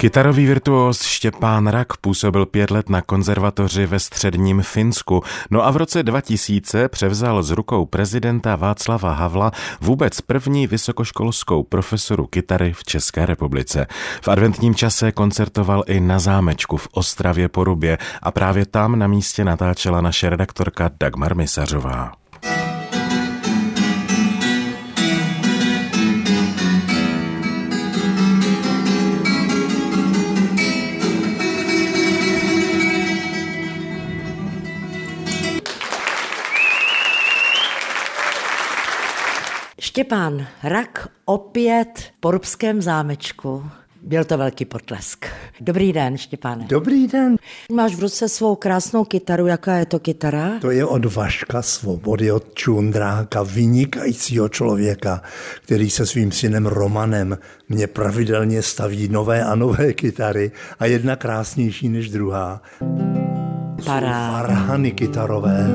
Kytarový virtuós Štěpán Rak působil pět let na konzervatoři ve středním Finsku, no a v roce 2000 převzal z rukou prezidenta Václava Havla vůbec první vysokoškolskou profesoru kytary v České republice. V adventním čase koncertoval i na zámečku v Ostravě Porubě a právě tam na místě natáčela naše redaktorka Dagmar Misařová. Štěpán Rak opět v Porubském zámečku. Byl to velký potlesk. Dobrý den, Štěpáne. Dobrý den. Máš v ruce svou krásnou kytaru. Jaká je to kytara? To je od Vaška Svobody, od Čundráka, vynikajícího člověka, který se svým synem Romanem mě pravidelně staví nové a nové kytary a jedna krásnější než druhá. Pará. Farhany kytarové.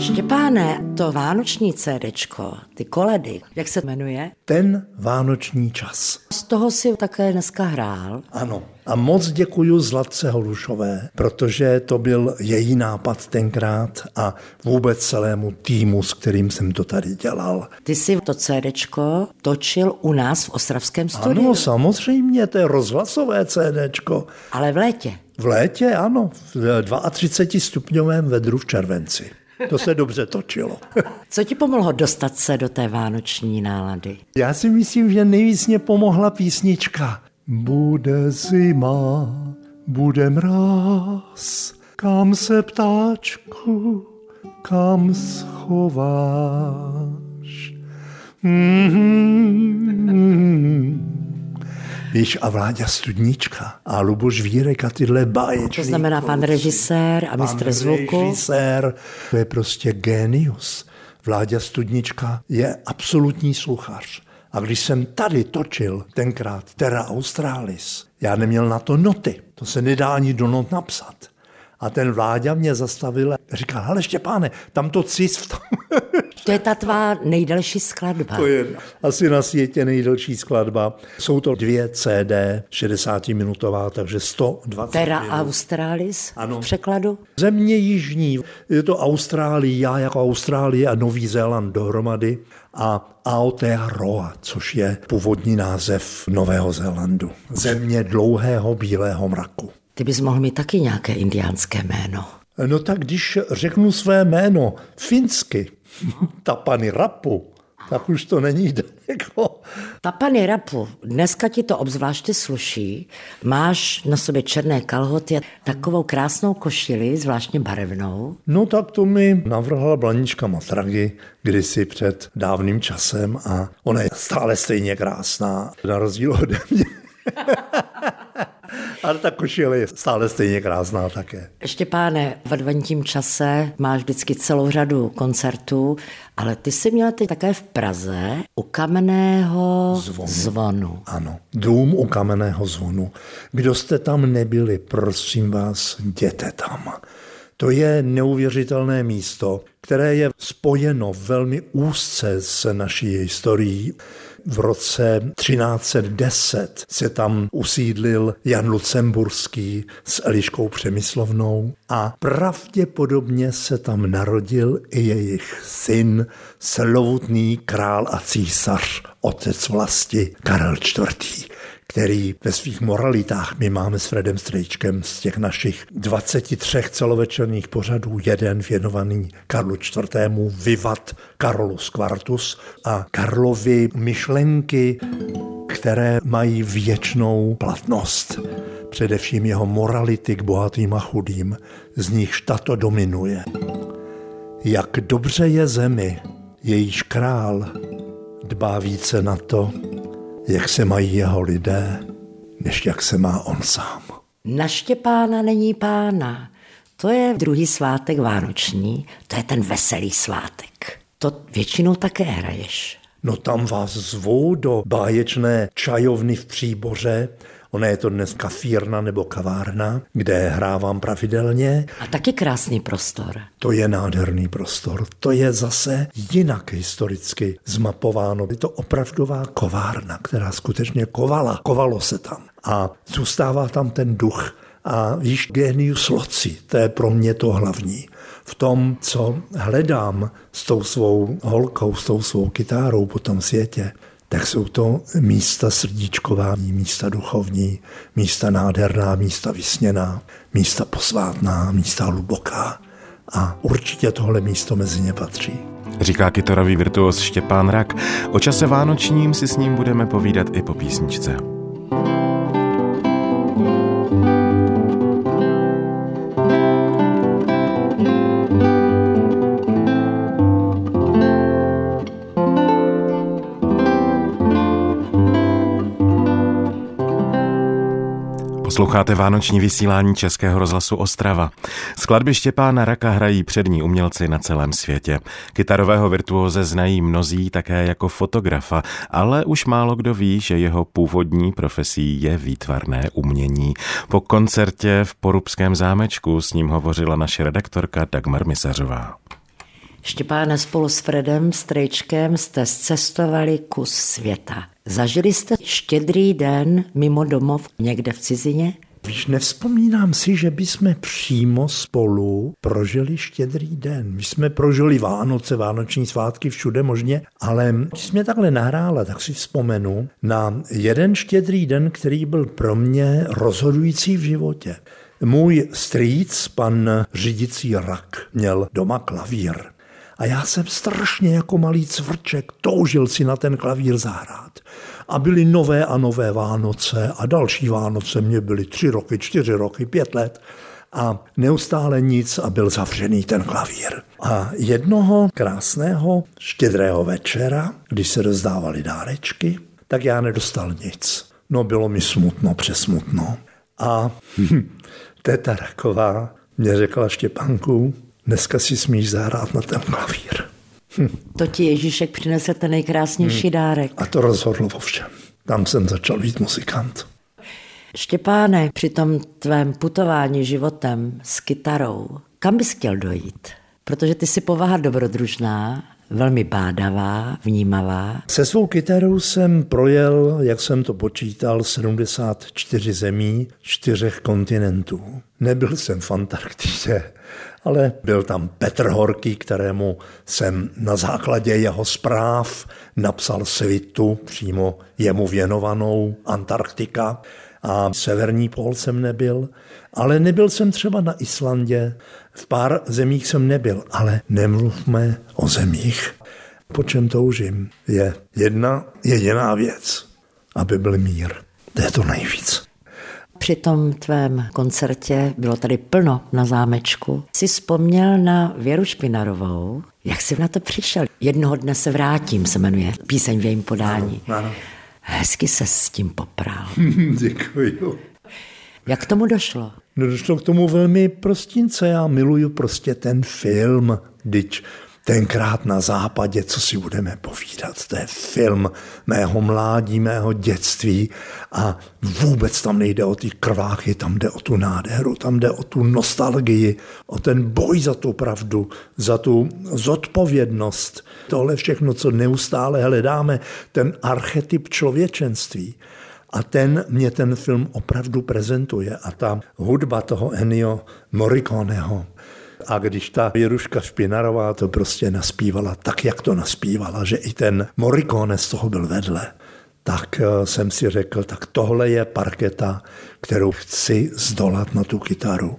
Štěpáne, to vánoční CDčko, ty koledy, jak se jmenuje? Ten vánoční čas. Z toho si také dneska hrál. Ano. A moc děkuju Zlatce Holušové, protože to byl její nápad tenkrát a vůbec celému týmu, s kterým jsem to tady dělal. Ty si to CDčko točil u nás v Ostravském studiu. Ano, samozřejmě, to je rozhlasové CDčko. Ale v létě. V létě, ano, v 32 stupňovém vedru v červenci. To se dobře točilo. Co ti pomohlo dostat se do té vánoční nálady? Já si myslím, že nejvíc mě pomohla písnička. Bude zima, bude mráz, kam se ptáčku, kam schováš. Mm-hmm. Víš, a Vláďa Studnička a Luboš Vírek a tyhle báječný. To znamená pan režisér a mistr zvuku. režisér, to je prostě genius. Vláďa Studnička je absolutní sluchař. A když jsem tady točil tenkrát Terra Australis, já neměl na to noty. To se nedá ani do not napsat. A ten Vláďa mě zastavil a říkal, hele Štěpáne, tam to cis v tom. To je ta tvá nejdelší skladba. To je asi na světě nejdelší skladba. Jsou to dvě CD, 60-minutová, takže 120 Terra minut. Australis Ano. v překladu? Země jižní. Je to Austrálie, já jako Austrálie a Nový Zéland dohromady a Aotearoa, což je původní název Nového Zélandu. Země dlouhého bílého mraku. Ty bys mohl mít taky nějaké indiánské jméno. No tak když řeknu své jméno finsky, Tapani Rapu, tak už to není daleko. Tapany rapu, dneska ti to obzvláště sluší. Máš na sobě černé kalhoty a takovou krásnou košili, zvláštně barevnou. No tak to mi navrhla Blanička Matragy kdysi před dávným časem a ona je stále stejně krásná, na rozdíl ode mě. Ale ta košile je stále stejně krásná také. Štěpáne, v adventním čase máš vždycky celou řadu koncertů, ale ty jsi měl teď také v Praze u kamenného zvonu. zvonu. Ano, dům u kamenného zvonu. Kdo jste tam nebyli, prosím vás, jděte tam. To je neuvěřitelné místo, které je spojeno velmi úzce s naší historií. V roce 1310 se tam usídlil Jan Lucemburský s Eliškou Přemyslovnou a pravděpodobně se tam narodil i jejich syn, slovutný král a císař, otec vlasti Karel IV který ve svých moralitách my máme s Fredem Strejčkem z těch našich 23 celovečerních pořadů jeden věnovaný Karlu IV. Vivat Carolus Quartus a Karlovi myšlenky, které mají věčnou platnost. Především jeho morality k bohatým a chudým, z nichž tato dominuje. Jak dobře je zemi, jejíž král dbá více na to, jak se mají jeho lidé, než jak se má on sám. Na Štěpána není pána. To je druhý svátek vánoční, to je ten veselý svátek. To většinou také hraješ. No tam vás zvou do báječné čajovny v Příboře, Ona je to dnes kafírna nebo kavárna, kde hrávám pravidelně. A taky krásný prostor. To je nádherný prostor. To je zase jinak historicky zmapováno. Je to opravdová kovárna, která skutečně kovala. Kovalo se tam. A zůstává tam ten duch. A víš, genius loci, to je pro mě to hlavní. V tom, co hledám s tou svou holkou, s tou svou kytárou po tom světě, tak jsou to místa srdíčková, místa duchovní, místa nádherná, místa vysněná, místa posvátná, místa hluboká. A určitě tohle místo mezi ně patří. Říká kytarový virtuos Štěpán Rak. O čase vánočním si s ním budeme povídat i po písničce. Posloucháte Vánoční vysílání Českého rozhlasu Ostrava. Skladby Štěpána Raka hrají přední umělci na celém světě. Kytarového virtuóze znají mnozí také jako fotografa, ale už málo kdo ví, že jeho původní profesí je výtvarné umění. Po koncertě v Porubském zámečku s ním hovořila naše redaktorka Dagmar Misařová. Štěpáne, spolu s Fredem Strejčkem jste zcestovali kus světa. Zažili jste štědrý den mimo domov někde v cizině? Víš, nevzpomínám si, že bychom přímo spolu prožili štědrý den. My jsme prožili Vánoce, Vánoční svátky všude možně, ale když jsme takhle nahrála, tak si vzpomenu na jeden štědrý den, který byl pro mě rozhodující v životě. Můj strýc, pan řídící Rak, měl doma klavír. A já jsem strašně jako malý cvrček toužil si na ten klavír zahrát. A byly nové a nové Vánoce a další Vánoce mě byly tři roky, čtyři roky, pět let a neustále nic a byl zavřený ten klavír. A jednoho krásného štědrého večera, když se rozdávali dárečky, tak já nedostal nic. No bylo mi smutno, přesmutno. A teta Raková mě řekla Štěpanku, dneska si smíš zahrát na ten klavír. Hm. To ti Ježíšek přinesl ten nejkrásnější hm. dárek. A to rozhodlo o všem. Tam jsem začal být muzikant. Štěpáne, při tom tvém putování životem s kytarou, kam bys chtěl dojít? Protože ty jsi povaha dobrodružná, velmi bádavá, vnímavá. Se svou kytarou jsem projel, jak jsem to počítal, 74 zemí, čtyřech kontinentů. Nebyl jsem v Antarktidě, ale byl tam Petr Horký, kterému jsem na základě jeho zpráv napsal svitu, přímo jemu věnovanou Antarktika a severní pól jsem nebyl, ale nebyl jsem třeba na Islandě, v pár zemích jsem nebyl, ale nemluvme o zemích. Po čem toužím je jedna jediná věc, aby byl mír. To je to nejvíc. Při tom tvém koncertě bylo tady plno na zámečku. Jsi vzpomněl na Věru Špinarovou. Jak jsi na to přišel? Jednoho dne se vrátím, se jmenuje píseň v jejím podání. Ano, ano. Hezky se s tím popral. Děkuji. Jak k tomu došlo? No došlo k tomu velmi prostince. Já miluju prostě ten film. Když tenkrát na západě, co si budeme povídat. To je film mého mládí, mého dětství a vůbec tam nejde o ty krváchy, tam jde o tu nádheru, tam jde o tu nostalgii, o ten boj za tu pravdu, za tu zodpovědnost. Tohle všechno, co neustále hledáme, ten archetyp člověčenství. A ten mě ten film opravdu prezentuje. A ta hudba toho Ennio Morriconeho, a když ta Věruška Špinarová to prostě naspívala tak, jak to naspívala, že i ten Morricone z toho byl vedle, tak eh, jsem si řekl, tak tohle je parketa, kterou chci zdolat na tu kytaru.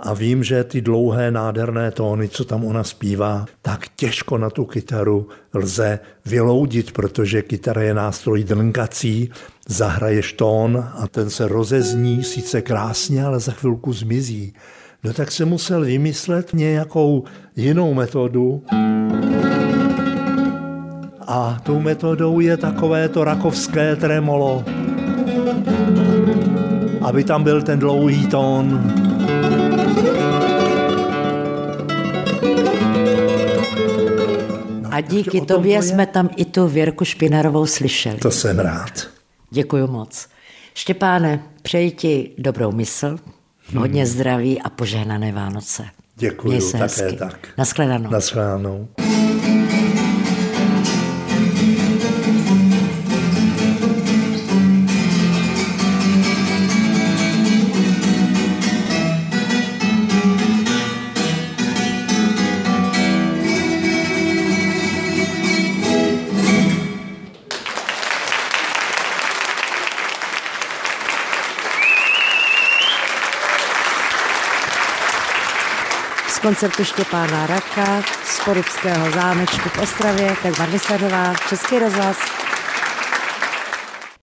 A vím, že ty dlouhé nádherné tóny, co tam ona zpívá, tak těžko na tu kytaru lze vyloudit, protože kytara je nástroj drnkací, zahraješ tón a ten se rozezní sice krásně, ale za chvilku zmizí. No tak se musel vymyslet nějakou jinou metodu. A tou metodou je takové to rakovské tremolo. Aby tam byl ten dlouhý tón. A díky tobě to jsme tam i tu Věrku Špinarovou slyšeli. To jsem rád. Děkuji moc. Štěpáne, přeji ti dobrou mysl, Hmm. Hodně zdraví a požehnané Vánoce. Děkuji, také hezky. tak. Naschledanou. Naschledanou. Koncertu Štěpána Raka z Porubského zámečku v Ostravě, tak Barvisadová, Český rozhlas.